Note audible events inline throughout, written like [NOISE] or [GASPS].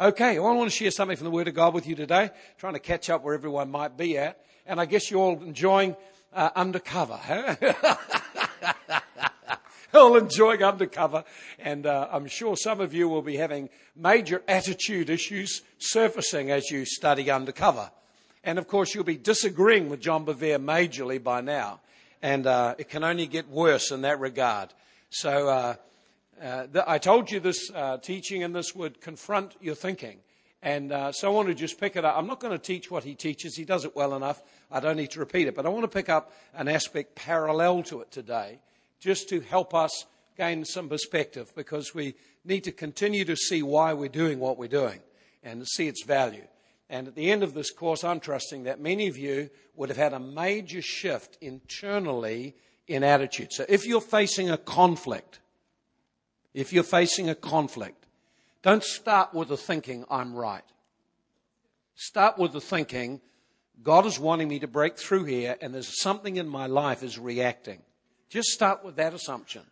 Okay, well, I want to share something from the Word of God with you today, trying to catch up where everyone might be at. And I guess you're all enjoying uh, undercover, huh? [LAUGHS] all enjoying undercover. And uh, I'm sure some of you will be having major attitude issues surfacing as you study undercover. And of course, you'll be disagreeing with John Bevere majorly by now. And uh, it can only get worse in that regard. So, uh, uh, I told you this uh, teaching and this would confront your thinking. And uh, so I want to just pick it up. I'm not going to teach what he teaches. He does it well enough. I don't need to repeat it. But I want to pick up an aspect parallel to it today just to help us gain some perspective because we need to continue to see why we're doing what we're doing and see its value. And at the end of this course, I'm trusting that many of you would have had a major shift internally in attitude. So if you're facing a conflict, if you're facing a conflict, don't start with the thinking, I'm right. Start with the thinking, God is wanting me to break through here and there's something in my life is reacting. Just start with that assumption.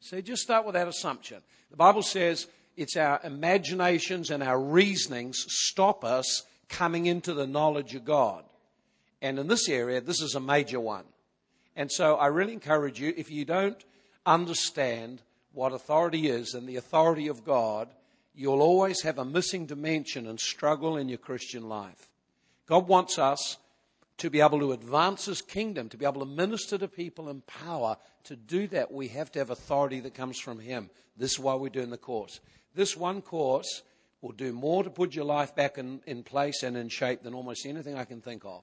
See, just start with that assumption. The Bible says it's our imaginations and our reasonings stop us coming into the knowledge of God. And in this area, this is a major one. And so I really encourage you, if you don't understand what authority is and the authority of God, you'll always have a missing dimension and struggle in your Christian life. God wants us to be able to advance His kingdom, to be able to minister to people in power. To do that, we have to have authority that comes from Him. This is why we're doing the course. This one course will do more to put your life back in, in place and in shape than almost anything I can think of.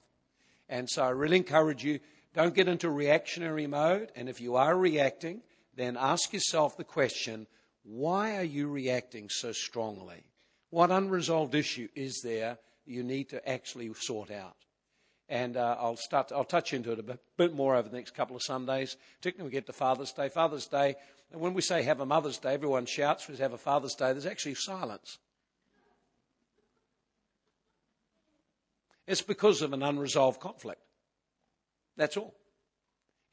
And so I really encourage you don't get into reactionary mode. And if you are reacting, then ask yourself the question why are you reacting so strongly? What unresolved issue is there you need to actually sort out? And uh, I'll start. I'll touch into it a bit, bit, more over the next couple of Sundays. Particularly, when we get to Father's Day. Father's Day. And when we say have a Mother's Day, everyone shouts. We have a Father's Day. There's actually silence. It's because of an unresolved conflict. That's all.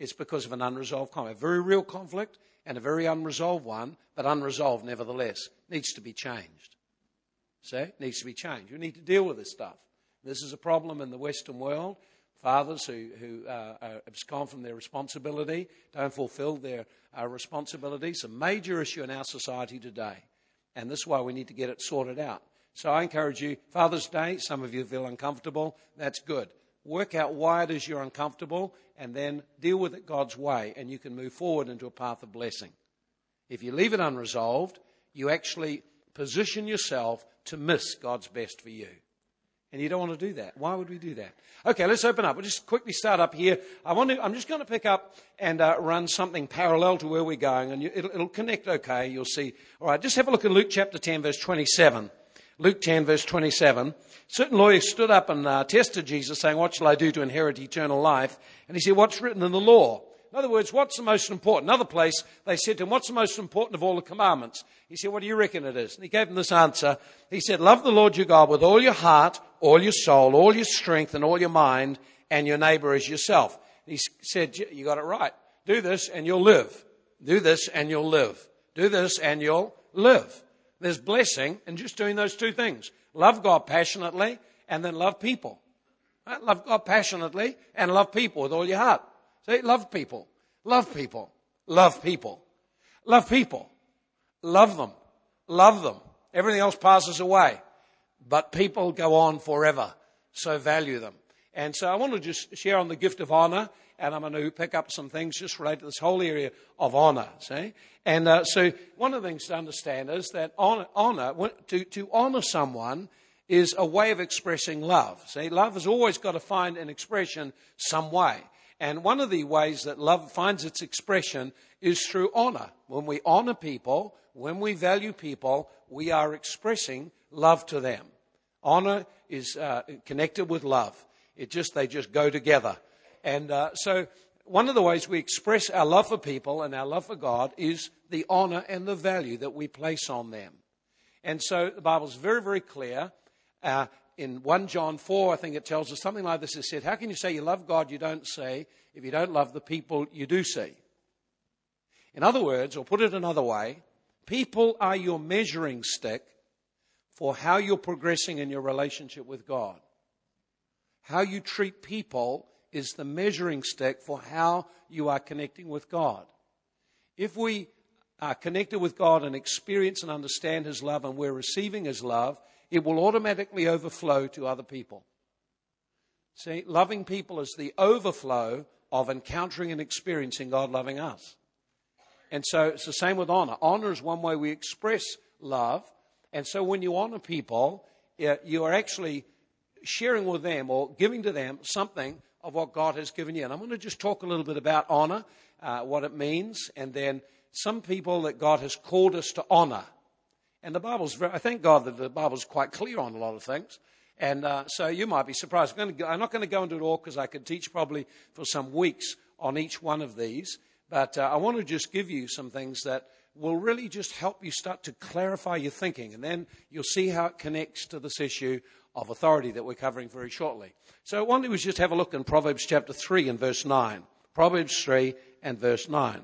It's because of an unresolved conflict. A very real conflict and a very unresolved one, but unresolved nevertheless. Needs to be changed. See? Needs to be changed. We need to deal with this stuff. This is a problem in the Western world. Fathers who, who uh, abscond from their responsibility, don't fulfill their uh, responsibilities, a major issue in our society today. And this is why we need to get it sorted out. So I encourage you, Father's Day, some of you feel uncomfortable. That's good work out why it is you're uncomfortable, and then deal with it God's way, and you can move forward into a path of blessing. If you leave it unresolved, you actually position yourself to miss God's best for you. And you don't want to do that. Why would we do that? Okay, let's open up. We'll just quickly start up here. I want to, I'm just going to pick up and uh, run something parallel to where we're going, and you, it'll, it'll connect okay. You'll see. All right, just have a look at Luke chapter 10, verse 27. Luke 10, verse 27. Certain lawyers stood up and uh, tested Jesus, saying, What shall I do to inherit eternal life? And he said, What's written in the law? In other words, what's the most important? Another place, they said to him, What's the most important of all the commandments? He said, What do you reckon it is? And he gave them this answer. He said, Love the Lord your God with all your heart, all your soul, all your strength, and all your mind, and your neighbor as yourself. He said, You got it right. Do this and you'll live. Do this and you'll live. Do this and you'll live. There's blessing in just doing those two things. Love God passionately and then love people. Right? Love God passionately and love people with all your heart. Say, love people. Love people. Love people. Love people. Love them. Love them. Everything else passes away. But people go on forever. So value them. And so I want to just share on the gift of honor and I'm going to pick up some things just related to this whole area of honor. See? And uh, so one of the things to understand is that honor, honor to, to honor someone is a way of expressing love. See, love has always got to find an expression some way. And one of the ways that love finds its expression is through honor. When we honor people, when we value people, we are expressing love to them. Honor is uh, connected with love. It just, they just go together. And uh, so, one of the ways we express our love for people and our love for God is the honor and the value that we place on them. And so, the Bible's very, very clear. Uh, in 1 John 4, I think it tells us something like this. It said, How can you say you love God, you don't see, if you don't love the people you do see? In other words, or put it another way, people are your measuring stick for how you're progressing in your relationship with God. How you treat people is the measuring stick for how you are connecting with God. If we are connected with God and experience and understand His love and we're receiving His love, it will automatically overflow to other people. See, loving people is the overflow of encountering and experiencing God loving us. And so it's the same with honor. Honor is one way we express love. And so when you honor people, eh, you are actually sharing with them or giving to them something of what God has given you. And I'm going to just talk a little bit about honor, uh, what it means, and then some people that God has called us to honor. And the Bible's, very, I thank God that the Bible's quite clear on a lot of things. And uh, so you might be surprised. I'm, go, I'm not going to go into it all because I could teach probably for some weeks on each one of these. But uh, I want to just give you some things that will really just help you start to clarify your thinking. And then you'll see how it connects to this issue of authority that we're covering very shortly. So one thing was just have a look in Proverbs chapter 3 and verse 9. Proverbs 3 and verse 9.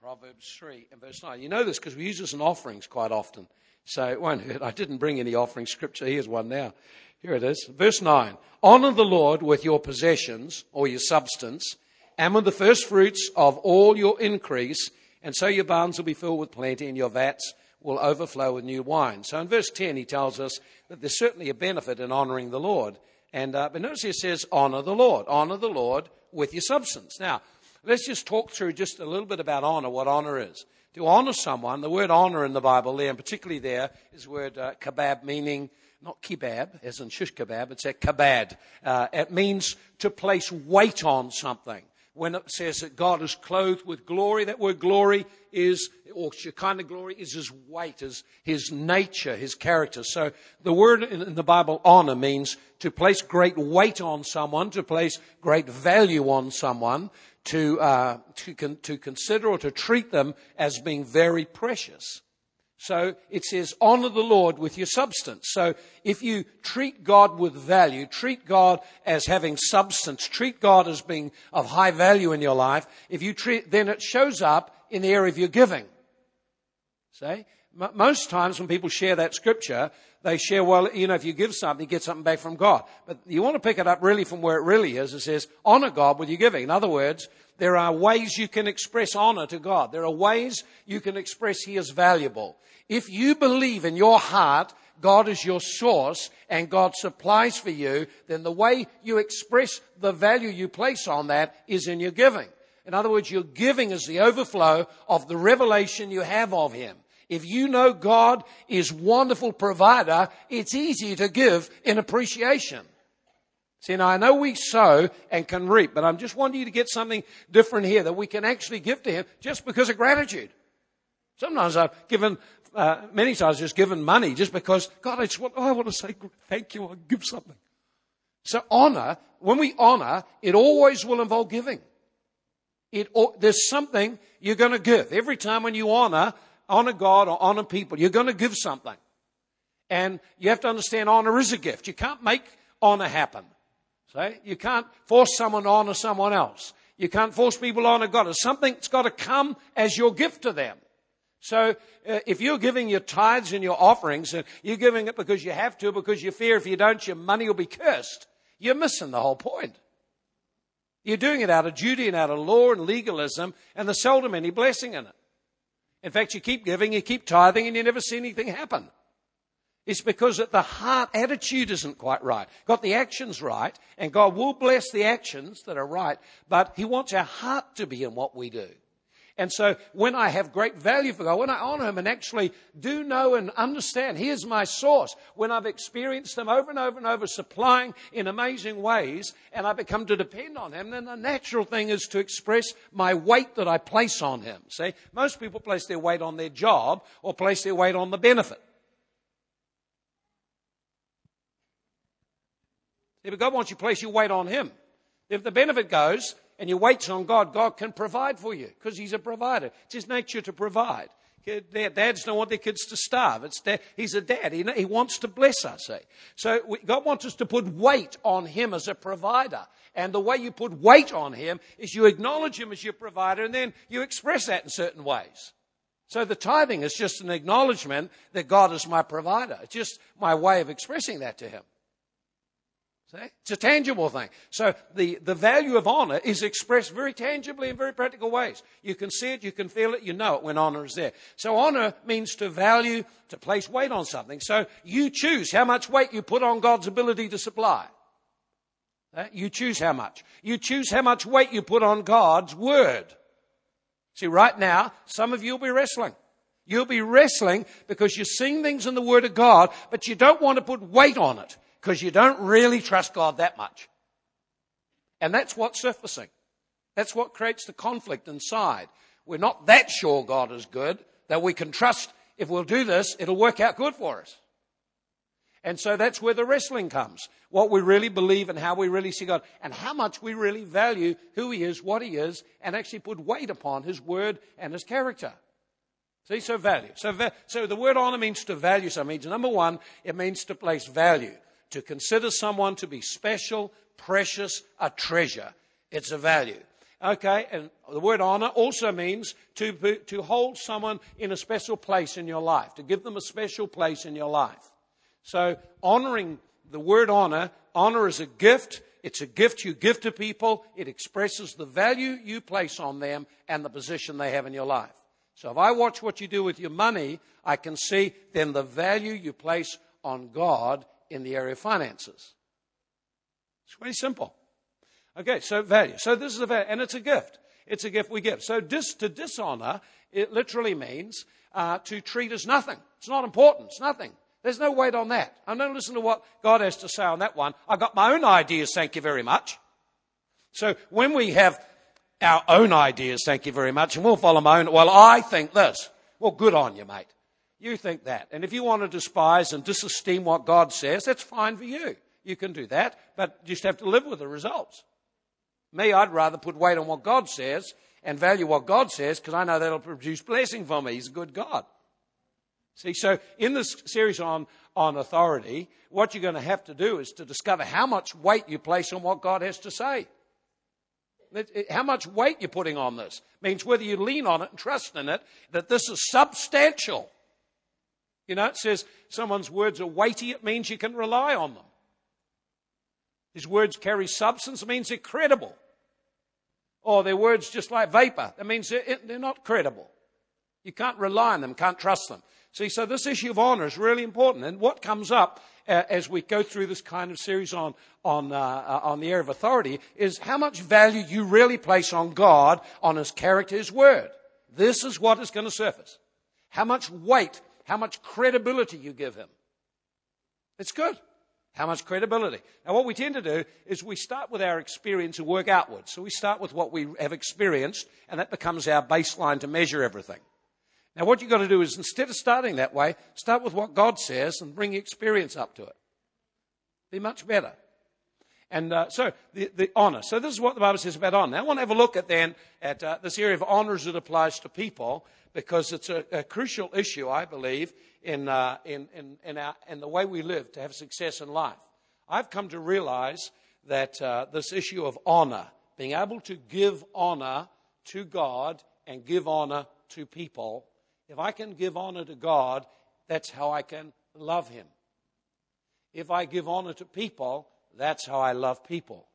Proverbs 3 and verse 9. You know this because we use this in offerings quite often. So it won't hurt. I didn't bring any offering scripture. Here's one now. Here it is. Verse 9. Honor the Lord with your possessions or your substance and with the first fruits of all your increase, and so your barns will be filled with plenty and your vats will overflow with new wine. So in verse 10, he tells us that there's certainly a benefit in honoring the Lord. And, uh, but notice he says, honor the Lord. Honor the Lord with your substance. Now, Let's just talk through just a little bit about honor, what honor is. To honor someone, the word honor in the Bible there, and particularly there, is the word uh, kebab, meaning not kebab, as in shish kebab, it's a kabad. Uh, it means to place weight on something. When it says that God is clothed with glory, that word glory is, or Shekinah glory, is his weight, his, his nature, his character. So the word in the Bible, honor, means to place great weight on someone, to place great value on someone, to, uh, to, con- to consider or to treat them as being very precious. So it says, honor the Lord with your substance. So if you treat God with value, treat God as having substance, treat God as being of high value in your life, if you treat, then it shows up in the area of your giving. See? most times when people share that scripture, they share, well, you know, if you give something, you get something back from God. But you want to pick it up really from where it really is. It says, honor God with your giving. In other words, there are ways you can express honor to God. There are ways you can express He is valuable. If you believe in your heart God is your source and God supplies for you, then the way you express the value you place on that is in your giving. In other words, your giving is the overflow of the revelation you have of Him. If you know God is wonderful provider, it's easy to give in appreciation. See, now I know we sow and can reap, but I'm just wanting you to get something different here that we can actually give to Him just because of gratitude. Sometimes I've given, uh, many times just given money just because, God, I just want, oh, I want to say thank you, I'll give something. So honor, when we honor, it always will involve giving. It, there's something you're going to give. Every time when you honor, honor God or honor people, you're going to give something. And you have to understand honor is a gift. You can't make honor happen. See? You can't force someone on to someone else. You can't force people on to God. It's something that's got to come as your gift to them. So uh, if you're giving your tithes and your offerings, and you're giving it because you have to, because you fear if you don't, your money will be cursed, you're missing the whole point. You're doing it out of duty and out of law and legalism, and there's seldom any blessing in it. In fact, you keep giving, you keep tithing, and you never see anything happen. It's because the heart attitude isn't quite right. Got the actions right, and God will bless the actions that are right, but He wants our heart to be in what we do. And so when I have great value for God, when I honor Him and actually do know and understand He is my source, when I've experienced Him over and over and over supplying in amazing ways and I become to depend on Him, then the natural thing is to express my weight that I place on Him. See, most people place their weight on their job or place their weight on the benefit. But God wants you to place your weight on Him. If the benefit goes, and your weight's on God, God can provide for you because He's a provider. It's His nature to provide. Dads don't want their kids to starve. It's he's a dad. He, he wants to bless us. Eh? So we, God wants us to put weight on Him as a provider. And the way you put weight on Him is you acknowledge Him as your provider and then you express that in certain ways. So the tithing is just an acknowledgement that God is my provider. It's just my way of expressing that to Him. See? It's a tangible thing. So the, the value of honor is expressed very tangibly in very practical ways. You can see it, you can feel it, you know it when honor is there. So honor means to value, to place weight on something. So you choose how much weight you put on God's ability to supply. You choose how much. You choose how much weight you put on God's word. See, right now, some of you will be wrestling. You'll be wrestling because you're seeing things in the Word of God, but you don't want to put weight on it because you don't really trust God that much. And that's what's surfacing. That's what creates the conflict inside. We're not that sure God is good that we can trust if we'll do this, it'll work out good for us. And so that's where the wrestling comes. What we really believe and how we really see God and how much we really value who He is, what He is, and actually put weight upon His word and His character. See, so value. So, so the word honor means to value something. It means number one, it means to place value to consider someone to be special, precious, a treasure. It's a value. Okay, and the word honor also means to, to hold someone in a special place in your life, to give them a special place in your life. So, honoring the word honor, honor is a gift. It's a gift you give to people. It expresses the value you place on them and the position they have in your life. So, if I watch what you do with your money, I can see then the value you place on God in the area of finances. It's very simple. Okay, so value. So this is a value, and it's a gift. It's a gift we give. So dis, to dishonor, it literally means uh, to treat as nothing. It's not important. It's nothing. There's no weight on that. I'm going to listen to what God has to say on that one. I've got my own ideas, thank you very much. So when we have our own ideas, thank you very much, and we'll follow my own, well, I think this. Well, good on you, mate. You think that. And if you want to despise and disesteem what God says, that's fine for you. You can do that, but you just have to live with the results. Me, I'd rather put weight on what God says and value what God says because I know that'll produce blessing for me. He's a good God. See, so in this series on, on authority, what you're going to have to do is to discover how much weight you place on what God has to say. How much weight you're putting on this means whether you lean on it and trust in it, that this is substantial. You know, it says someone's words are weighty, it means you can rely on them. His words carry substance, it means they're credible. Or their words just like vapor, that means they're, they're not credible. You can't rely on them, can't trust them. See, so this issue of honor is really important. And what comes up uh, as we go through this kind of series on, on, uh, uh, on the area of authority is how much value you really place on God, on His character, His word. This is what is going to surface. How much weight how much credibility you give him. It's good. How much credibility. Now, what we tend to do is we start with our experience and work outwards. So we start with what we have experienced, and that becomes our baseline to measure everything. Now, what you've got to do is instead of starting that way, start with what God says and bring experience up to it. Be much better. And uh, so, the, the honor. So, this is what the Bible says about honor. Now, I want to have a look at then at uh, this area of honor as it applies to people because it's a, a crucial issue, I believe, in, uh, in, in, in, our, in the way we live to have success in life. I've come to realize that uh, this issue of honor, being able to give honor to God and give honor to people, if I can give honor to God, that's how I can love Him. If I give honor to people, that's how I love people.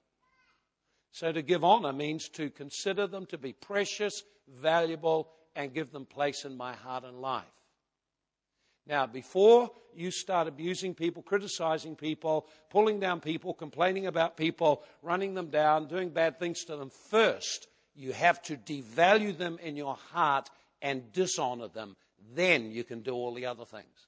So to give honor means to consider them to be precious, valuable, and give them place in my heart and life. Now, before you start abusing people, criticizing people, pulling down people, complaining about people, running them down, doing bad things to them, first you have to devalue them in your heart and dishonor them. Then you can do all the other things.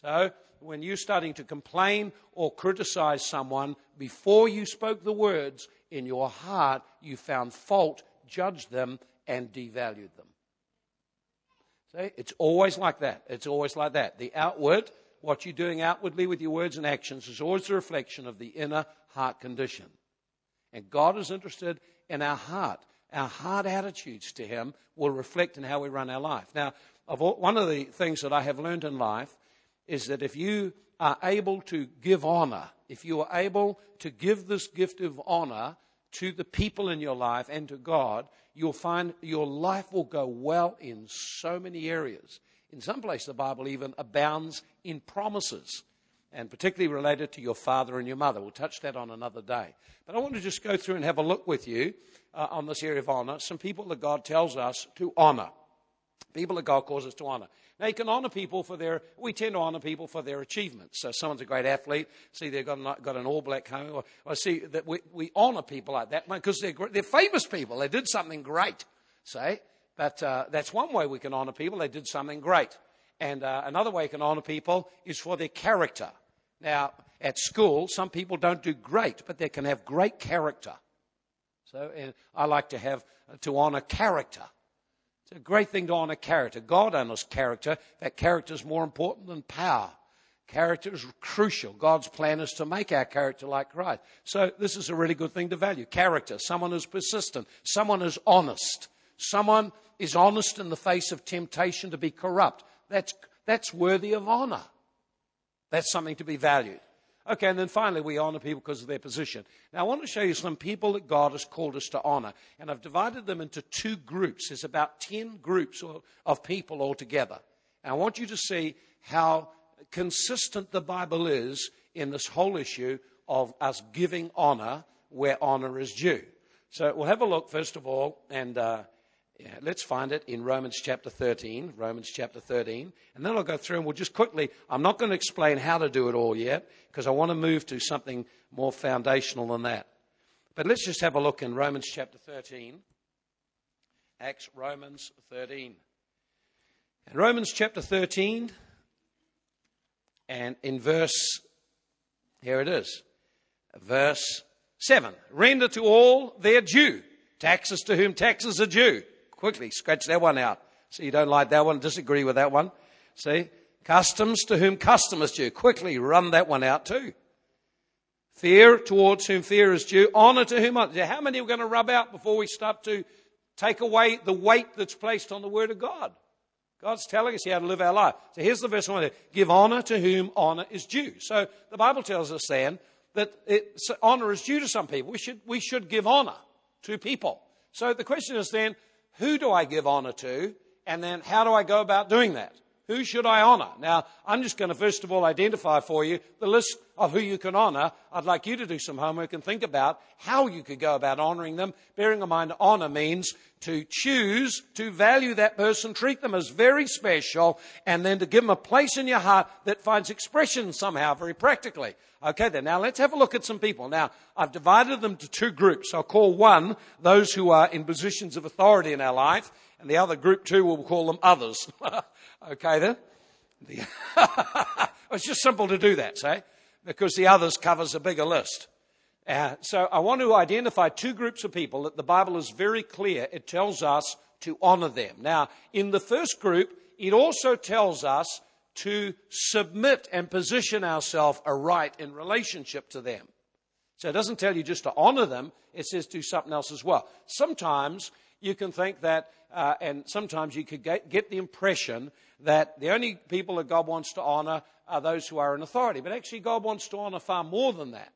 So, when you're starting to complain or criticize someone, before you spoke the words, in your heart you found fault, judged them, and devalued them. See, it's always like that. It's always like that. The outward, what you're doing outwardly with your words and actions, is always a reflection of the inner heart condition. And God is interested in our heart. Our heart attitudes to Him will reflect in how we run our life. Now, one of the things that I have learned in life is that if you are able to give honor, if you are able to give this gift of honor to the people in your life and to God, you'll find your life will go well in so many areas. In some places, the Bible even abounds in promises, and particularly related to your father and your mother. We'll touch that on another day. But I want to just go through and have a look with you uh, on this area of honor. Some people that God tells us to honor. People that God calls us to honor. Now, you can honor people for their, we tend to honor people for their achievements. So, someone's a great athlete, see they've got an, got an all black home, or, or see that we, we honor people like that because they're, they're famous people. They did something great, say. But uh, that's one way we can honor people. They did something great. And uh, another way you can honor people is for their character. Now, at school, some people don't do great, but they can have great character. So, I like to have to honor character. It's a great thing to honor character. God honors character. That character is more important than power. Character is crucial. God's plan is to make our character like Christ. So this is a really good thing to value. Character. Someone who's persistent. Someone who's honest. Someone is honest in the face of temptation to be corrupt. That's, that's worthy of honor. That's something to be valued. Okay, and then finally, we honor people because of their position. Now, I want to show you some people that God has called us to honor. And I've divided them into two groups. There's about 10 groups of people altogether. And I want you to see how consistent the Bible is in this whole issue of us giving honor where honor is due. So we'll have a look, first of all, and uh, yeah, let's find it in Romans chapter 13. Romans chapter 13. And then I'll go through and we'll just quickly, I'm not going to explain how to do it all yet because I want to move to something more foundational than that. But let's just have a look in Romans chapter 13. Acts, Romans 13. In Romans chapter 13, and in verse, here it is, verse 7. Render to all their due. Taxes to whom taxes are due Quickly, scratch that one out. See, you don't like that one, disagree with that one. See? Customs to whom custom is due. Quickly run that one out too. Fear towards whom fear is due. Honor to whom honor. How many are going to rub out before we start to take away the weight that's placed on the Word of God? God's telling us how to live our life. So here's the verse want to give honor to whom honor is due. So the Bible tells us then that honor is due to some people. We should, we should give honor to people. So the question is then, who do I give honor to? And then how do I go about doing that? Who should I honor? Now, I'm just going to first of all identify for you the list of who you can honor. I'd like you to do some homework and think about how you could go about honoring them. Bearing in mind, honor means to choose to value that person, treat them as very special, and then to give them a place in your heart that finds expression somehow very practically. Okay, then now let's have a look at some people. Now, I've divided them to two groups. I'll call one those who are in positions of authority in our life, and the other group two, we'll call them others. [LAUGHS] Okay then? [LAUGHS] it's just simple to do that, say, because the others covers a bigger list. Uh, so I want to identify two groups of people that the Bible is very clear. It tells us to honor them. Now, in the first group, it also tells us to submit and position ourselves aright in relationship to them. So it doesn't tell you just to honor them, it says do something else as well. Sometimes you can think that, uh, and sometimes you could get, get the impression that the only people that God wants to honor are those who are in authority. But actually, God wants to honor far more than that.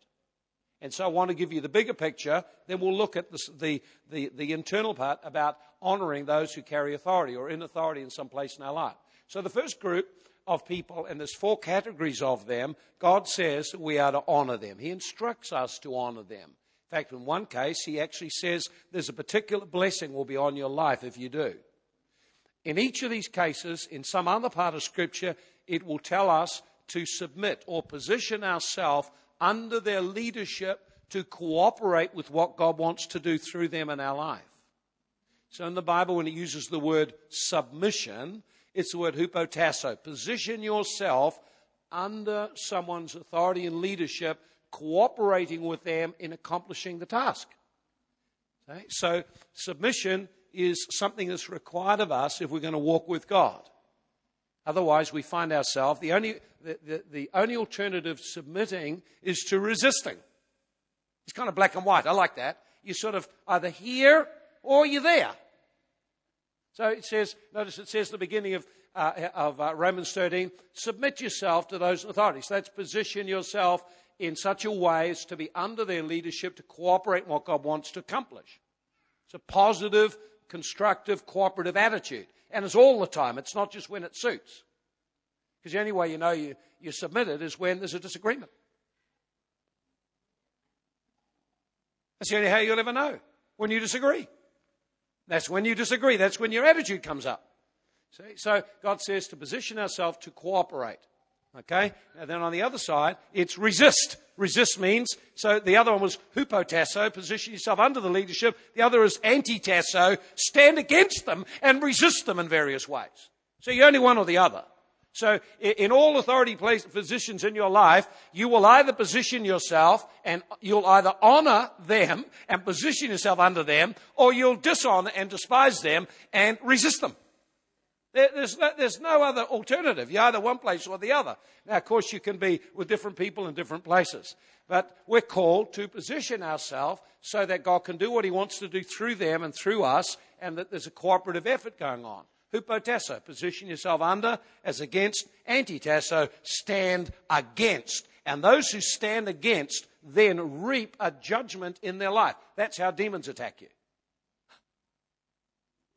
And so I want to give you the bigger picture. Then we'll look at the, the, the, internal part about honoring those who carry authority or in authority in some place in our life. So the first group of people, and there's four categories of them, God says that we are to honor them. He instructs us to honor them. In fact, in one case, he actually says there's a particular blessing will be on your life if you do. In each of these cases, in some other part of Scripture, it will tell us to submit or position ourselves under their leadership to cooperate with what God wants to do through them in our life. So in the Bible, when it uses the word submission, it's the word hupotasso. Position yourself under someone's authority and leadership, cooperating with them in accomplishing the task. Okay? So submission is something that's required of us if we're going to walk with God. Otherwise, we find ourselves, the only, the, the, the only alternative submitting is to resisting. It's kind of black and white. I like that. You're sort of either here or you're there. So it says, notice it says the beginning of uh, of uh, Romans 13, submit yourself to those authorities. That's position yourself in such a way as to be under their leadership to cooperate in what God wants to accomplish. It's a positive, constructive, cooperative attitude. And it's all the time. It's not just when it suits. Because the only way you know you, you submitted is when there's a disagreement. That's the only how you'll ever know. When you disagree. That's when you disagree. That's when your attitude comes up. See? So God says to position ourselves to cooperate. Okay? And then on the other side, it's resist. Resist means, so the other one was hupotasso, position yourself under the leadership. The other is antitasso, stand against them and resist them in various ways. So you're only one or the other. So in all authority positions in your life, you will either position yourself and you'll either honor them and position yourself under them, or you'll dishonor and despise them and resist them. There's no, there's no other alternative. You're either one place or the other. Now, of course, you can be with different people in different places. But we're called to position ourselves so that God can do what He wants to do through them and through us, and that there's a cooperative effort going on. Hupotasso, position yourself under as against. Antitasso, stand against. And those who stand against then reap a judgment in their life. That's how demons attack you.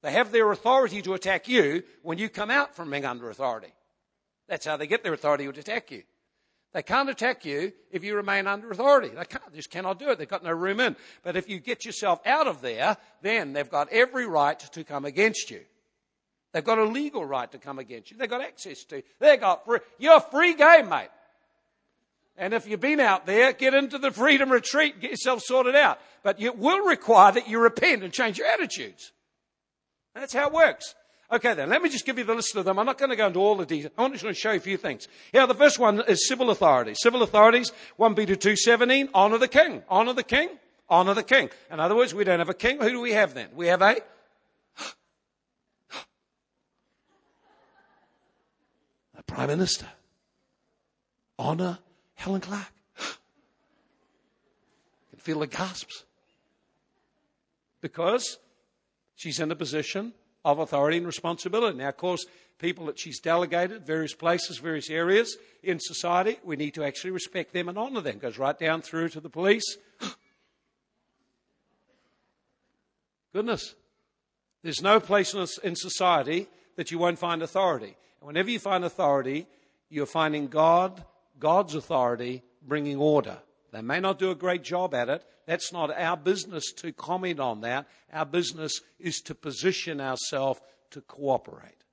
They have their authority to attack you when you come out from being under authority. That's how they get their authority to attack you. They can't attack you if you remain under authority. They, they just cannot do it. They've got no room in. But if you get yourself out of there, then they've got every right to come against you. They've got a legal right to come against you. They've got access to. They've got free. You're a free game, mate. And if you've been out there, get into the freedom retreat, get yourself sorted out. But it will require that you repent and change your attitudes. That's how it works. Okay then, let me just give you the list of them. I'm not going to go into all the details. I'm just going to show you a few things. Here, the first one is civil authorities. Civil authorities, 1 Peter 2.17, honour the king. Honour the king. Honour the king. In other words, we don't have a king. Who do we have then? We have a [GASPS] Prime Minister. Honor Helen Clark. you [GASPS] can feel the gasps. Because she's in a position of authority and responsibility. Now, of course, people that she's delegated, various places, various areas in society, we need to actually respect them and honor them. It goes right down through to the police. [GASPS] Goodness. There's no place in society that you won't find authority. And whenever you find authority, you're finding God, God's authority, bringing order. They may not do a great job at it. That's not our business to comment on that. Our business is to position ourselves to cooperate.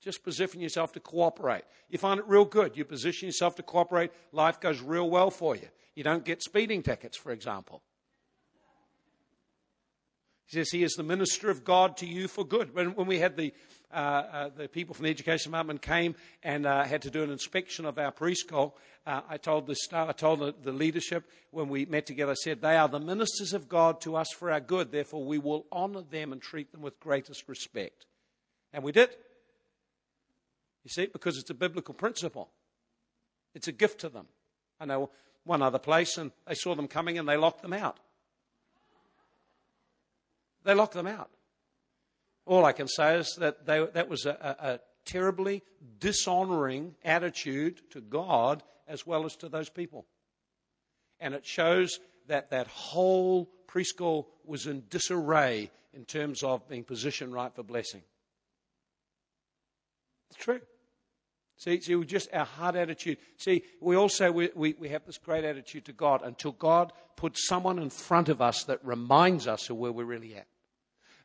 Just position yourself to cooperate. You find it real good. You position yourself to cooperate, life goes real well for you. You don't get speeding tickets, for example. He says he is the minister of God to you for good. When, when we had the, uh, uh, the people from the education department came and uh, had to do an inspection of our preschool, uh, I told the I told the, the leadership when we met together, I said, they are the ministers of God to us for our good. Therefore, we will honour them and treat them with greatest respect. And we did. You see, because it's a biblical principle. It's a gift to them. I know one other place, and they saw them coming and they locked them out. They locked them out. All I can say is that they, that was a, a, a terribly dishonoring attitude to God as well as to those people. And it shows that that whole preschool was in disarray in terms of being positioned right for blessing. It's true. See, see, just our heart attitude. See, we also we, we, we have this great attitude to God until God puts someone in front of us that reminds us of where we're really at.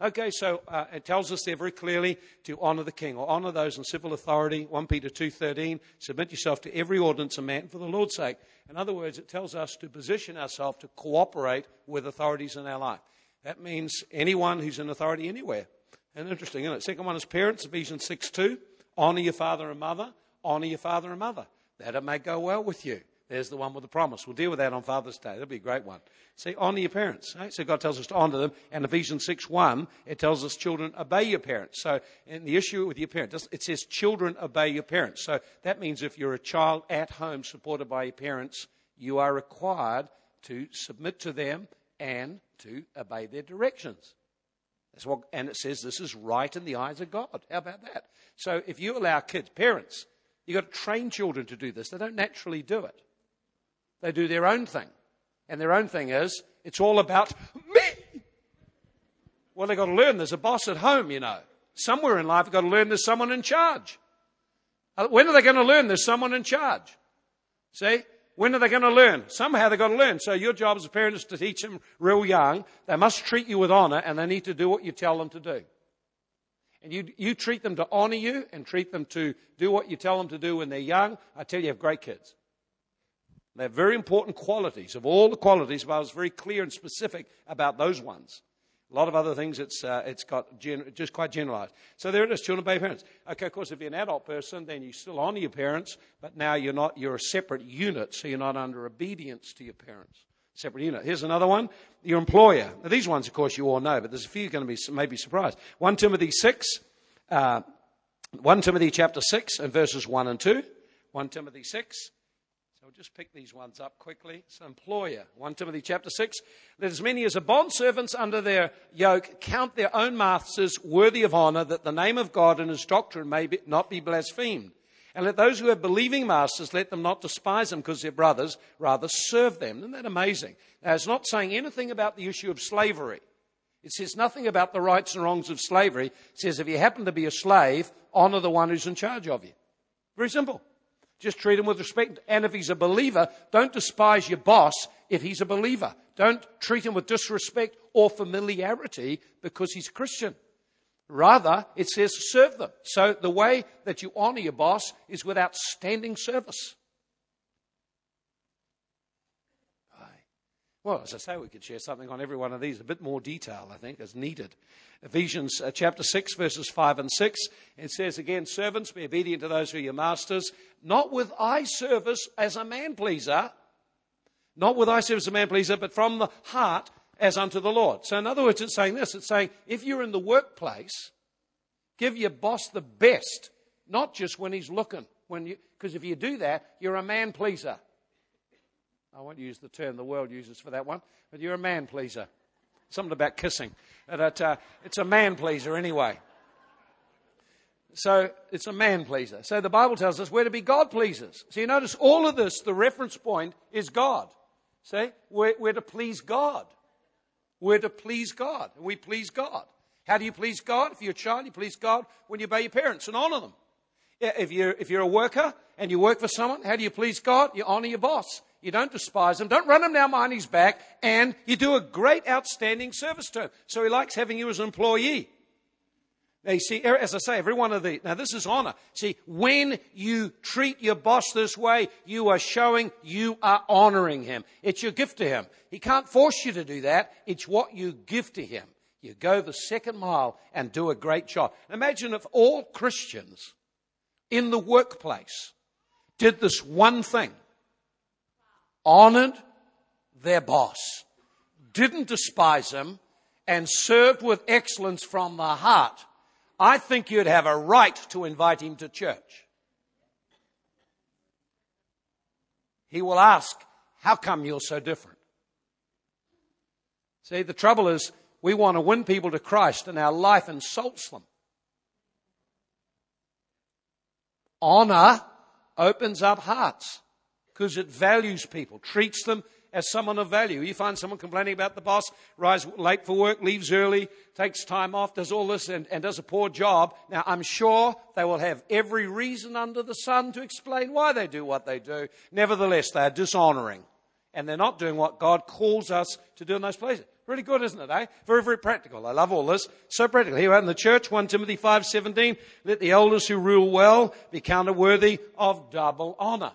Okay, so uh, it tells us there very clearly to honour the king or honour those in civil authority. 1 Peter 2.13, submit yourself to every ordinance of man for the Lord's sake. In other words, it tells us to position ourselves to cooperate with authorities in our life. That means anyone who's in authority anywhere. And interesting, isn't it? Second one is parents, Ephesians 6.2, honour your father and mother, honour your father and mother, that it may go well with you. There's the one with the promise. We'll deal with that on Father's Day. That'll be a great one. See, honour your parents. Right? So God tells us to honour them. And Ephesians 6 1, it tells us, children, obey your parents. So, in the issue with your parents, it says, children, obey your parents. So, that means if you're a child at home supported by your parents, you are required to submit to them and to obey their directions. That's what, and it says this is right in the eyes of God. How about that? So if you allow kids, parents, you've got to train children to do this. They don't naturally do it. They do their own thing. And their own thing is, it's all about me. Well, they've got to learn there's a boss at home, you know. Somewhere in life, they've got to learn there's someone in charge. Uh, when are they going to learn there's someone in charge? See? When are they going to learn? Somehow they've got to learn. So your job as a parent is to teach them real young. They must treat you with honor and they need to do what you tell them to do. And you, you treat them to honor you and treat them to do what you tell them to do when they're young. I tell you, you have great kids. They have very important qualities. Of all the qualities, but I was very clear and specific about those ones. A lot of other things, it's, uh, it's got gen- just quite generalized. So there it is, children obey parents. Okay, of course, if you're an adult person, then you still honor your parents, but now you're not, you're a separate unit, so you're not under obedience to your parents. Separate unit. Here's another one. Your employer. Now, these ones, of course, you all know, but there's a few going to be maybe surprised. 1 Timothy 6, uh, 1 Timothy chapter 6 and verses 1 and 2. 1 Timothy 6 I'll just pick these ones up quickly. It's employer. 1 Timothy chapter 6. Let as many as are bondservants under their yoke count their own masters worthy of honor, that the name of God and his doctrine may be, not be blasphemed. And let those who have believing masters, let them not despise them because they're brothers, rather serve them. Isn't that amazing? Now, it's not saying anything about the issue of slavery. It says nothing about the rights and wrongs of slavery. It says if you happen to be a slave, honor the one who's in charge of you. Very simple. Just treat him with respect. And if he's a believer, don't despise your boss if he's a believer. Don't treat him with disrespect or familiarity because he's Christian. Rather, it says serve them. So the way that you honor your boss is with outstanding service. Well, as I say, we could share something on every one of these, a bit more detail, I think, as needed. Ephesians uh, chapter 6, verses 5 and 6. It says again, Servants, be obedient to those who are your masters, not with eye service as a man pleaser, not with eye service as a man pleaser, but from the heart as unto the Lord. So, in other words, it's saying this it's saying, if you're in the workplace, give your boss the best, not just when he's looking. Because if you do that, you're a man pleaser. I won't use the term the world uses for that one, but you're a man pleaser. Something about kissing. But, uh, it's a man pleaser anyway. So it's a man pleaser. So the Bible tells us we're to be God pleasers. So you notice all of this, the reference point is God. See? We're, we're to please God. We're to please God. We please God. How do you please God? If you're a child, you please God when you obey your parents and honor them. If you're, if you're a worker and you work for someone, how do you please God? You honor your boss. You don't despise him. Don't run him down behind his back. And you do a great, outstanding service to him. So he likes having you as an employee. Now, you see, er, as I say, every one of these, now this is honor. See, when you treat your boss this way, you are showing you are honoring him. It's your gift to him. He can't force you to do that. It's what you give to him. You go the second mile and do a great job. Imagine if all Christians in the workplace did this one thing honored their boss, didn't despise him, and served with excellence from the heart, I think you'd have a right to invite him to church. He will ask, How come you're so different? See, the trouble is, we want to win people to Christ, and our life insults them. Honor opens up hearts because it values people, treats them as someone of value. You find someone complaining about the boss, rise late for work, leaves early, takes time off, does all this and, and does a poor job. Now, I'm sure they will have every reason under the sun to explain why they do what they do. Nevertheless, they are dishonoring and they're not doing what God calls us to do in those places. Really good, isn't it, eh? Very, very practical. I love all this. So practical. Here we are in the church, 1 Timothy 5.17, let the elders who rule well be counted worthy of double honor.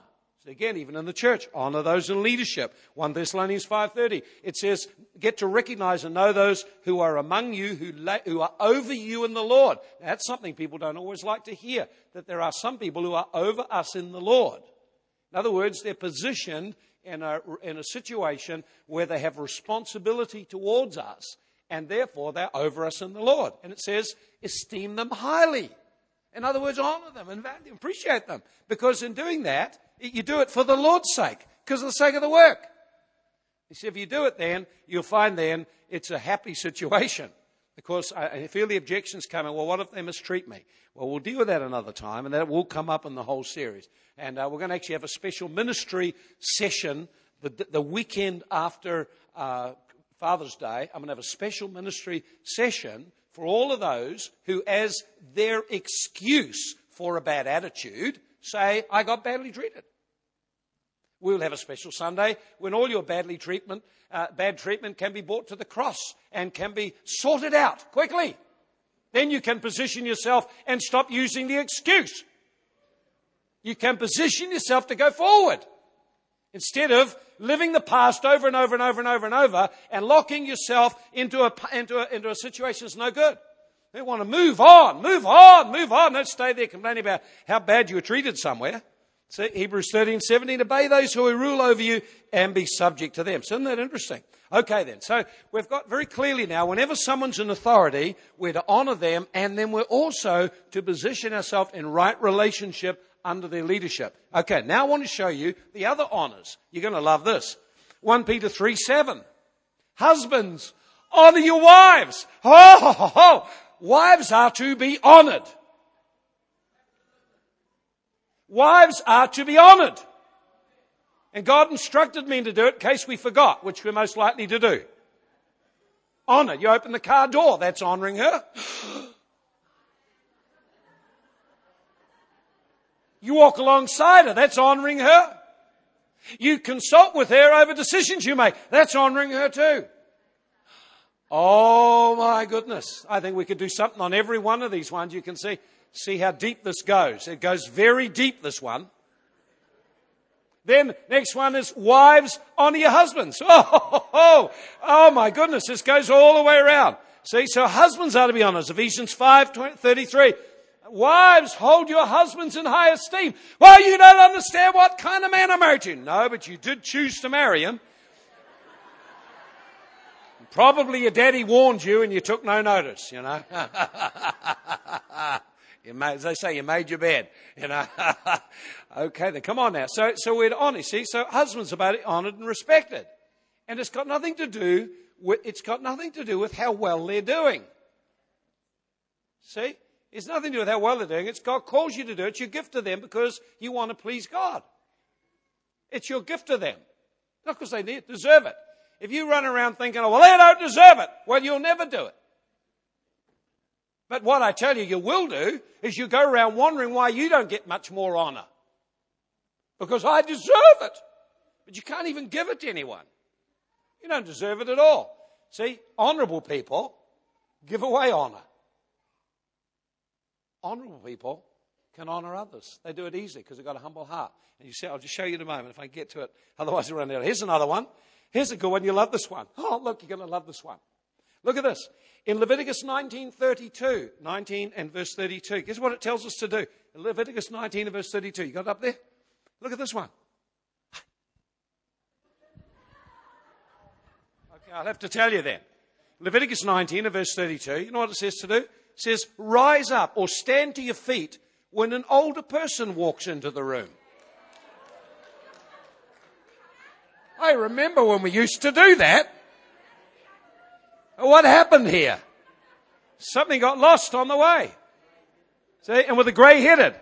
Again, even in the church, honor those in leadership. 1 Thessalonians 5.30, it says, get to recognize and know those who are among you, who, la- who are over you in the Lord. Now, that's something people don't always like to hear, that there are some people who are over us in the Lord. In other words, they're positioned in a, in a situation where they have responsibility towards us, and therefore they're over us in the Lord. And it says, esteem them highly. In other words, honor them and value, appreciate them. Because in doing that, you do it for the Lord's sake, because of the sake of the work. You see, if you do it then, you'll find then it's a happy situation Because I feel the objections coming. Well, what if they mistreat me? Well, we'll deal with that another time, and that will come up in the whole series. And uh, we're going to actually have a special ministry session the, the weekend after uh, Father's Day. I'm going to have a special ministry session for all of those who, as their excuse for a bad attitude, say, I got badly treated. We'll have a special Sunday when all your badly treatment, uh, bad treatment can be brought to the cross and can be sorted out quickly. Then you can position yourself and stop using the excuse. You can position yourself to go forward instead of living the past over and over and over and over and over and locking yourself into a, into a, into a situation that's no good. They want to move on, move on, move on. Don't stay there complaining about how bad you were treated somewhere. Hebrews 13, 17, obey those who rule over you and be subject to them. So isn't that interesting? Okay then. So we've got very clearly now, whenever someone's in authority, we're to honor them and then we're also to position ourselves in right relationship under their leadership. Okay, now I want to show you the other honors. You're going to love this. 1 Peter 3, 7. Husbands, honor your wives. Oh, ho, ho, ho. Wives are to be honored. Wives are to be honored. And God instructed me to do it in case we forgot, which we're most likely to do. Honor. You open the car door, that's honoring her. You walk alongside her, that's honoring her. You consult with her over decisions you make, that's honoring her too. Oh my goodness. I think we could do something on every one of these ones. You can see see how deep this goes. It goes very deep, this one. Then next one is wives honor your husbands. Oh, [LAUGHS] oh, oh, my goodness, this goes all the way around. See, so husbands are to be honored. Ephesians 5, 20, 33. Wives, hold your husbands in high esteem. Well, you don't understand what kind of man I married you. No, but you did choose to marry him. Probably your daddy warned you and you took no notice, you know. [LAUGHS] You made, as they say, you made your bed. You know. [LAUGHS] okay, then come on now. So, so we're honest. See, so husbands about it honored and respected, and it's got nothing to do with. It's got nothing to do with how well they're doing. See, it's nothing to do with how well they're doing. It's God calls you to do it. It's your gift to them because you want to please God. It's your gift to them, not because they deserve it. If you run around thinking, oh, well, they don't deserve it, well, you'll never do it. But what I tell you, you will do is you go around wondering why you don't get much more honor. Because I deserve it. But you can't even give it to anyone. You don't deserve it at all. See, honorable people give away honor. Honorable people can honor others. They do it easily because they've got a humble heart. And you see, I'll just show you in a moment if I get to it. Otherwise, I'll run out. Here's another one. Here's a good one. You love this one. Oh, look, you're going to love this one. Look at this. In Leviticus 19:32, 19 and verse 32, guess what it tells us to do? In Leviticus 19 and verse 32. You got it up there? Look at this one. Okay, I'll have to tell you then. Leviticus 19 and verse 32, you know what it says to do? It says, rise up or stand to your feet when an older person walks into the room. I remember when we used to do that. What happened here? Something got lost on the way. See, and with the grey headed.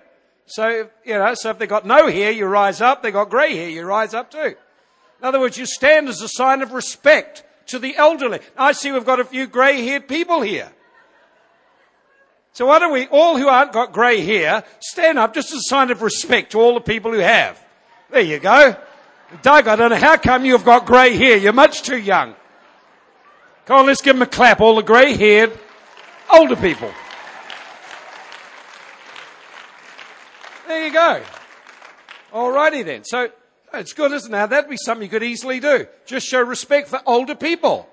So, you know, so if they got no hair, you rise up. They got grey hair, you rise up too. In other words, you stand as a sign of respect to the elderly. I see we've got a few grey haired people here. So why don't we, all who aren't got grey hair, stand up just as a sign of respect to all the people who have. There you go. Doug, I don't know how come you've got grey hair. You're much too young. Come on, let's give them a clap. All the grey haired older people. There you go. Alrighty then. So it's good, isn't it? That'd be something you could easily do. Just show respect for older people.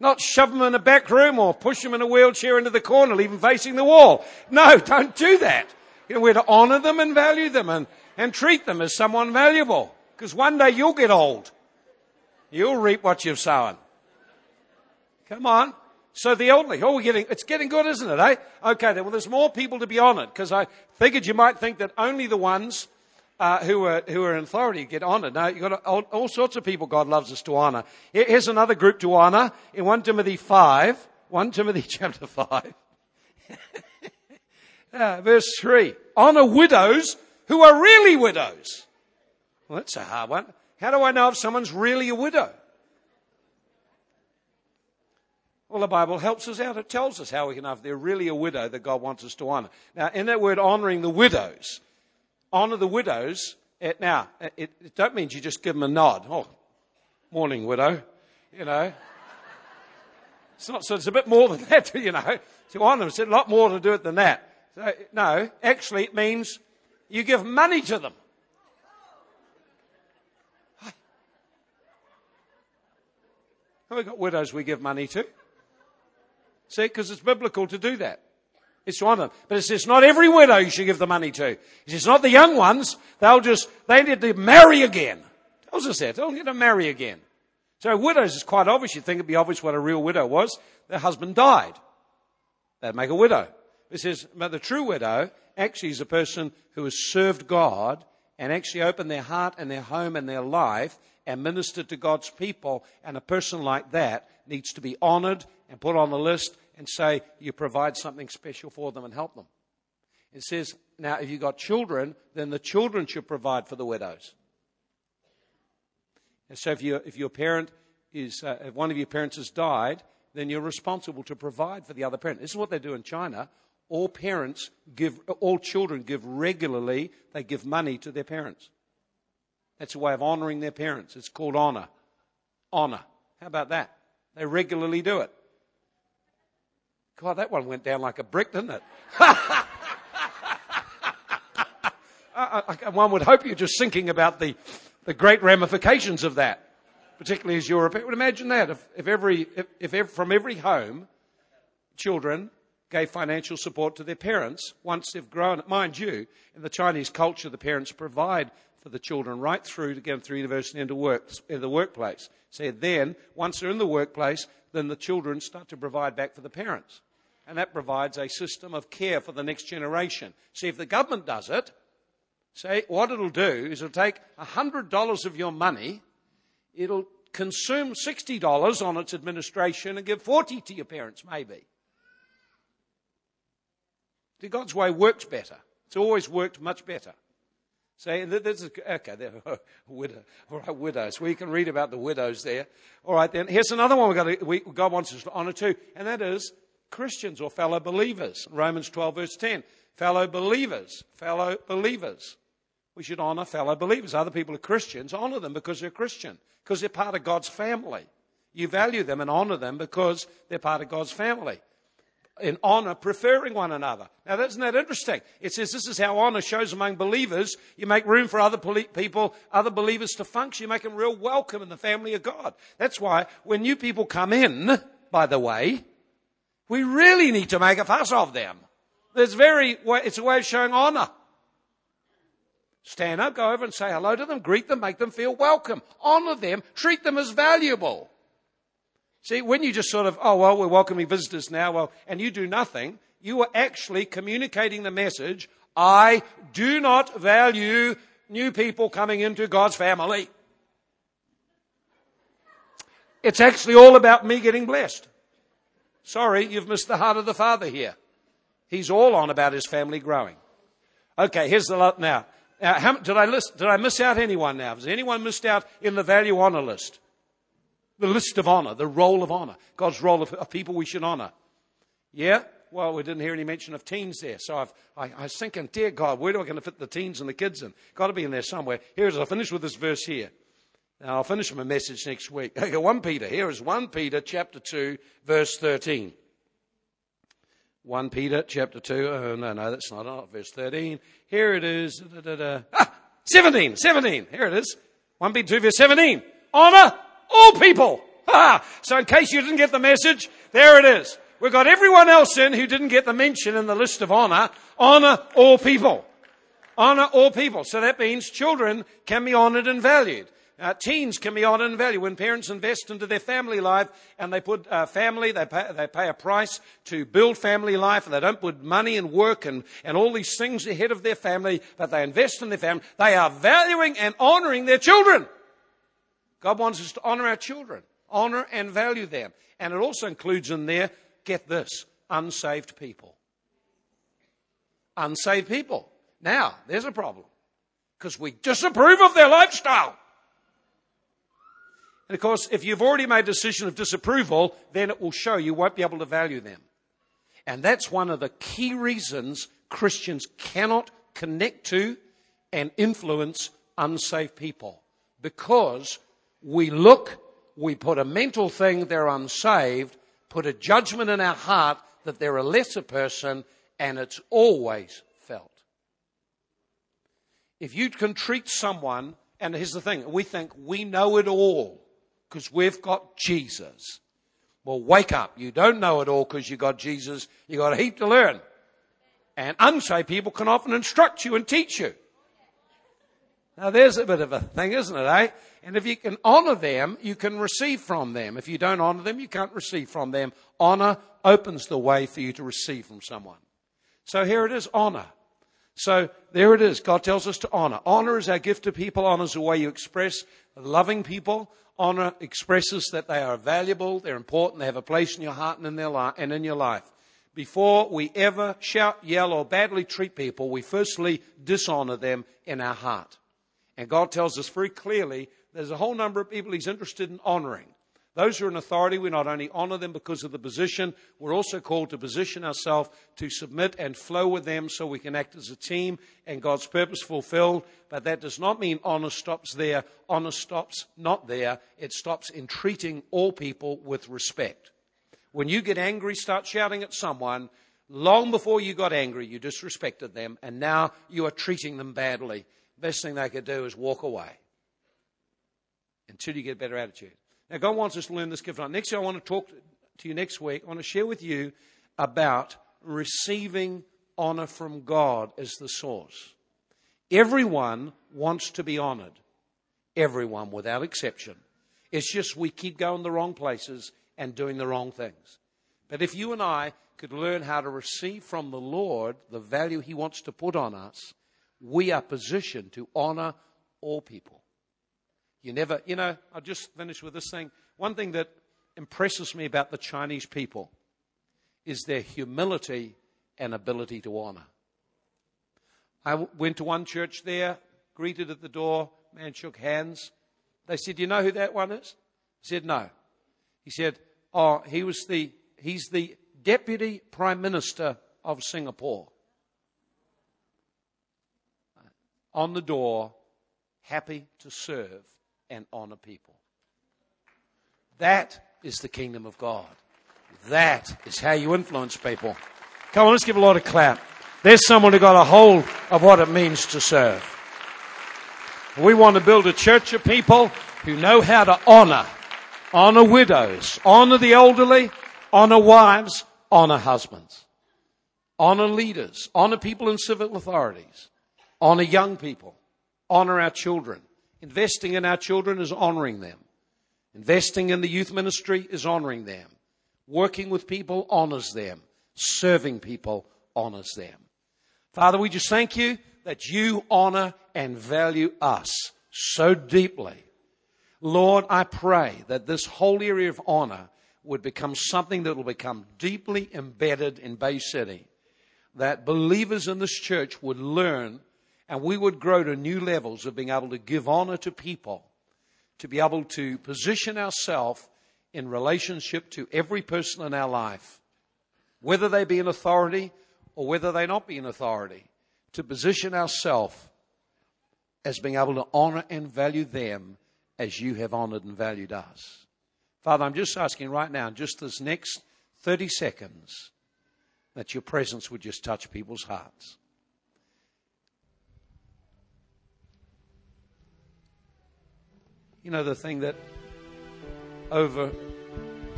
Not shove them in a back room or push them in a wheelchair into the corner, leave them facing the wall. No, [LAUGHS] don't do that. You know, we're to honor them and value them and, and treat them as someone valuable. Because one day you'll get old. You'll reap what you've sown. Come on. So the elderly, oh, we're getting, it's getting good, isn't it, eh? Okay, then, well, there's more people to be honoured, because I figured you might think that only the ones uh, who, are, who are in authority get honoured. Now, you've got all, all, sorts of people God loves us to honour. Here's another group to honour. In 1 Timothy 5, 1 Timothy [LAUGHS] chapter 5. [LAUGHS] uh, verse 3. Honor widows who are really widows. Well, that's a hard one. How do I know if someone's really a widow? Well, the Bible helps us out. It tells us how we can if they're really a widow that God wants us to honor. Now, in that word honoring the widows, honor the widows, it, now, it, it don't mean you just give them a nod. Oh, morning, widow. You know. It's not, so it's a bit more than [LAUGHS] that, you know. To honor them, it's a lot more to do it than that. So, no, actually it means you give money to them. Have we got widows we give money to? See, because it's biblical to do that. It's to honour. Them. But it says not every widow you should give the money to. It says not the young ones. They'll just, they need to marry again. It tells us that. They'll get to marry again. So widows is quite obvious. You'd think it'd be obvious what a real widow was. Their husband died. They'd make a widow. It says, but the true widow actually is a person who has served God and actually opened their heart and their home and their life and ministered to God's people. And a person like that needs to be honored and put on the list and say you provide something special for them and help them. It says, now if you've got children, then the children should provide for the widows. And so if, if your parent is, uh, if one of your parents has died, then you're responsible to provide for the other parent. This is what they do in China. All parents give, all children give regularly, they give money to their parents. That's a way of honoring their parents. It's called honor. Honor. How about that? They regularly do it. God, that one went down like a brick, didn't it? [LAUGHS] One would hope you're just thinking about the, the great ramifications of that, particularly as you're. Imagine that if, if every, if, if every, from every home, children gave financial support to their parents once they've grown. Mind you, in the Chinese culture, the parents provide for the children right through to get them through university and to work, in the workplace. So then, once they're in the workplace, then the children start to provide back for the parents and that provides a system of care for the next generation. See, if the government does it, say what it'll do is it'll take $100 of your money, it'll consume $60 on its administration and give 40 to your parents, maybe. See, God's way works better. It's always worked much better. Say, this is, okay, [LAUGHS] widow, all right, widows. We can read about the widows there. All right, then here's another one we got to, we, God wants us to honor too, and that is Christians or fellow believers. Romans 12, verse 10. Fellow believers. Fellow believers. We should honor fellow believers. Other people are Christians. Honor them because they're Christian, because they're part of God's family. You value them and honor them because they're part of God's family. In honor, preferring one another. Now, isn't that interesting? It says this is how honor shows among believers. You make room for other people, other believers to function. You make them real welcome in the family of God. That's why when new people come in, by the way, we really need to make a fuss of them. There's very, it's a way of showing honor. Stand up, go over and say hello to them, greet them, make them feel welcome, honor them, treat them as valuable. See, when you just sort of, oh, well, we're welcoming visitors now, well, and you do nothing, you are actually communicating the message, I do not value new people coming into God's family. It's actually all about me getting blessed. Sorry, you've missed the heart of the Father here. He's all on about his family growing. Okay, here's the lot now. now how, did, I list, did I miss out anyone now? Has anyone missed out in the value honor list? The list of honor, the roll of honor, God's roll of, of people we should honor. Yeah? Well, we didn't hear any mention of teens there. So I've, I, I was thinking, dear God, where do I going to fit the teens and the kids in? Got to be in there somewhere. Here's, I'll finish with this verse here. Now, I'll finish my message next week. [LAUGHS] Okay, 1 Peter. Here is 1 Peter chapter 2, verse 13. 1 Peter chapter 2. Oh, no, no, that's not it. Verse 13. Here it is. Da, da, da. Ah, 17. 17. Here it is. 1 Peter 2, verse 17. Honor all people. Ah, so in case you didn't get the message, there it is. We've got everyone else in who didn't get the mention in the list of honor. Honor all people. Honor all people. So that means children can be honored and valued. Uh, teens can be honored and valued when parents invest into their family life and they put uh, family, they pay, they pay a price to build family life and they don't put money and work and, and all these things ahead of their family, but they invest in their family. They are valuing and honoring their children. God wants us to honor our children, honor and value them. And it also includes in there get this, unsaved people. Unsaved people. Now, there's a problem. Because we disapprove of their lifestyle. And of course, if you've already made a decision of disapproval, then it will show you won't be able to value them. And that's one of the key reasons Christians cannot connect to and influence unsaved people. Because we look, we put a mental thing, they're unsaved, put a judgment in our heart that they're a lesser person, and it's always felt. If you can treat someone, and here's the thing, we think we know it all because we've got Jesus. Well, wake up. You don't know it all because you got Jesus. You got a heap to learn. And unsaved people can often instruct you and teach you. Now there's a bit of a thing, isn't it, eh? And if you can honor them, you can receive from them. If you don't honor them, you can't receive from them. Honor opens the way for you to receive from someone. So here it is, honor. So there it is. God tells us to honor. Honor is our gift to people. Honor is the way you express loving people. Honor expresses that they are valuable, they're important, they have a place in your heart and in their life and in your life. Before we ever shout, yell, or badly treat people, we firstly dishonor them in our heart. And God tells us very clearly there's a whole number of people He's interested in honoring. Those who are in authority, we not only honor them because of the position, we're also called to position ourselves to submit and flow with them so we can act as a team and God's purpose fulfilled. But that does not mean honor stops there. Honor stops not there. It stops in treating all people with respect. When you get angry, start shouting at someone, long before you got angry, you disrespected them, and now you are treating them badly best thing they could do is walk away until you get a better attitude. Now, God wants us to learn this gift. Next year, I want to talk to you next week. I want to share with you about receiving honor from God as the source. Everyone wants to be honored. Everyone, without exception. It's just we keep going the wrong places and doing the wrong things. But if you and I could learn how to receive from the Lord the value He wants to put on us, we are positioned to honor all people. You never, you know, I'll just finish with this thing. One thing that impresses me about the Chinese people is their humility and ability to honor. I went to one church there, greeted at the door, man shook hands. They said, You know who that one is? I said, No. He said, Oh, he was the, he's the deputy prime minister of Singapore. On the door, happy to serve and honor people. That is the kingdom of God. That is how you influence people. Come on, let's give a lot of clap. There's someone who got a hold of what it means to serve. We want to build a church of people who know how to honor, honor widows, honor the elderly, honor wives, honor husbands, honor leaders, honor people in civil authorities, honor young people, honor our children. Investing in our children is honoring them. Investing in the youth ministry is honoring them. Working with people honors them. Serving people honors them. Father, we just thank you that you honor and value us so deeply. Lord, I pray that this whole area of honor would become something that will become deeply embedded in Bay City. That believers in this church would learn and we would grow to new levels of being able to give honor to people, to be able to position ourselves in relationship to every person in our life, whether they be in authority or whether they not be in authority, to position ourselves as being able to honor and value them as you have honored and valued us. Father, I'm just asking right now, just this next 30 seconds, that your presence would just touch people's hearts. You know, the thing that over,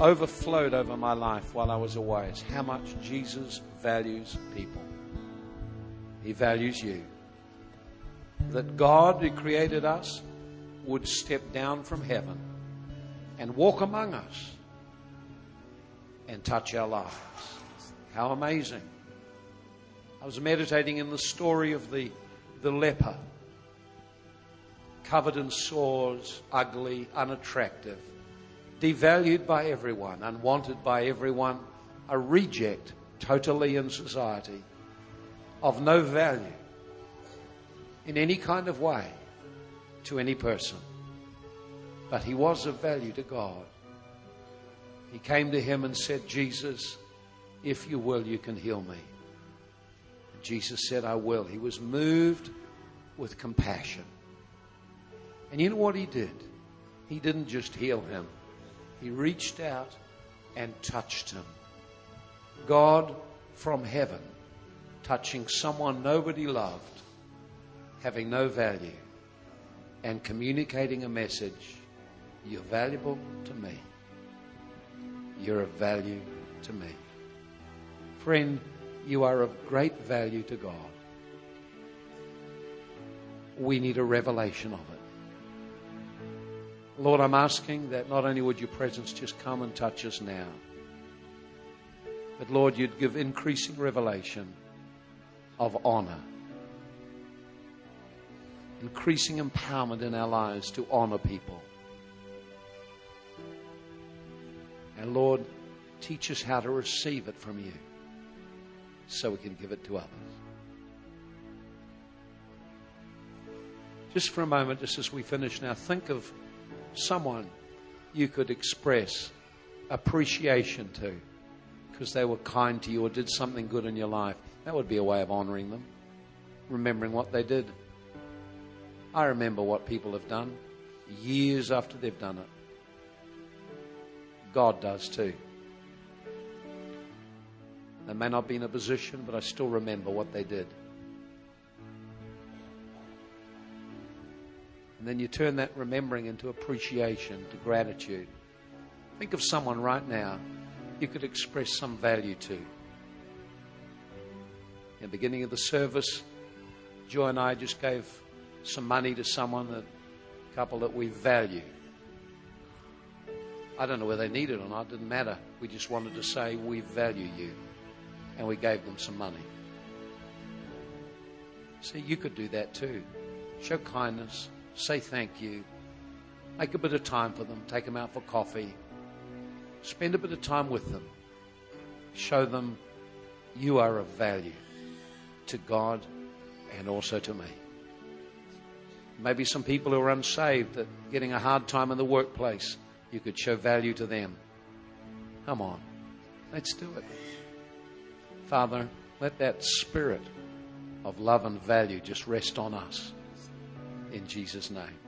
overflowed over my life while I was away is how much Jesus values people. He values you. That God who created us would step down from heaven and walk among us and touch our lives. How amazing. I was meditating in the story of the, the leper covered in sores, ugly, unattractive, devalued by everyone, unwanted by everyone, a reject totally in society, of no value in any kind of way to any person. But he was of value to God. He came to him and said, Jesus, if you will, you can heal me. And Jesus said, I will. He was moved with compassion. And you know what he did? He didn't just heal him, he reached out and touched him. God from heaven touching someone nobody loved, having no value, and communicating a message You're valuable to me. You're of value to me. Friend, you are of great value to God. We need a revelation of it. Lord, I'm asking that not only would your presence just come and touch us now, but Lord, you'd give increasing revelation of honor, increasing empowerment in our lives to honor people. And Lord, teach us how to receive it from you so we can give it to others. Just for a moment, just as we finish now, think of someone you could express appreciation to because they were kind to you or did something good in your life. That would be a way of honoring them, remembering what they did. I remember what people have done years after they've done it. God does too. They may not be in a position, but I still remember what they did. And then you turn that remembering into appreciation, to gratitude. Think of someone right now you could express some value to. In the beginning of the service, Joy and I just gave some money to someone, a couple that we value. I don't know whether they need it or not, it didn't matter. We just wanted to say, We value you. And we gave them some money. See, you could do that too. Show kindness, say thank you, make a bit of time for them, take them out for coffee, spend a bit of time with them, show them you are of value to God and also to me. Maybe some people who are unsaved that getting a hard time in the workplace, you could show value to them. Come on, let's do it. Father, let that spirit of love and value just rest on us. In Jesus' name.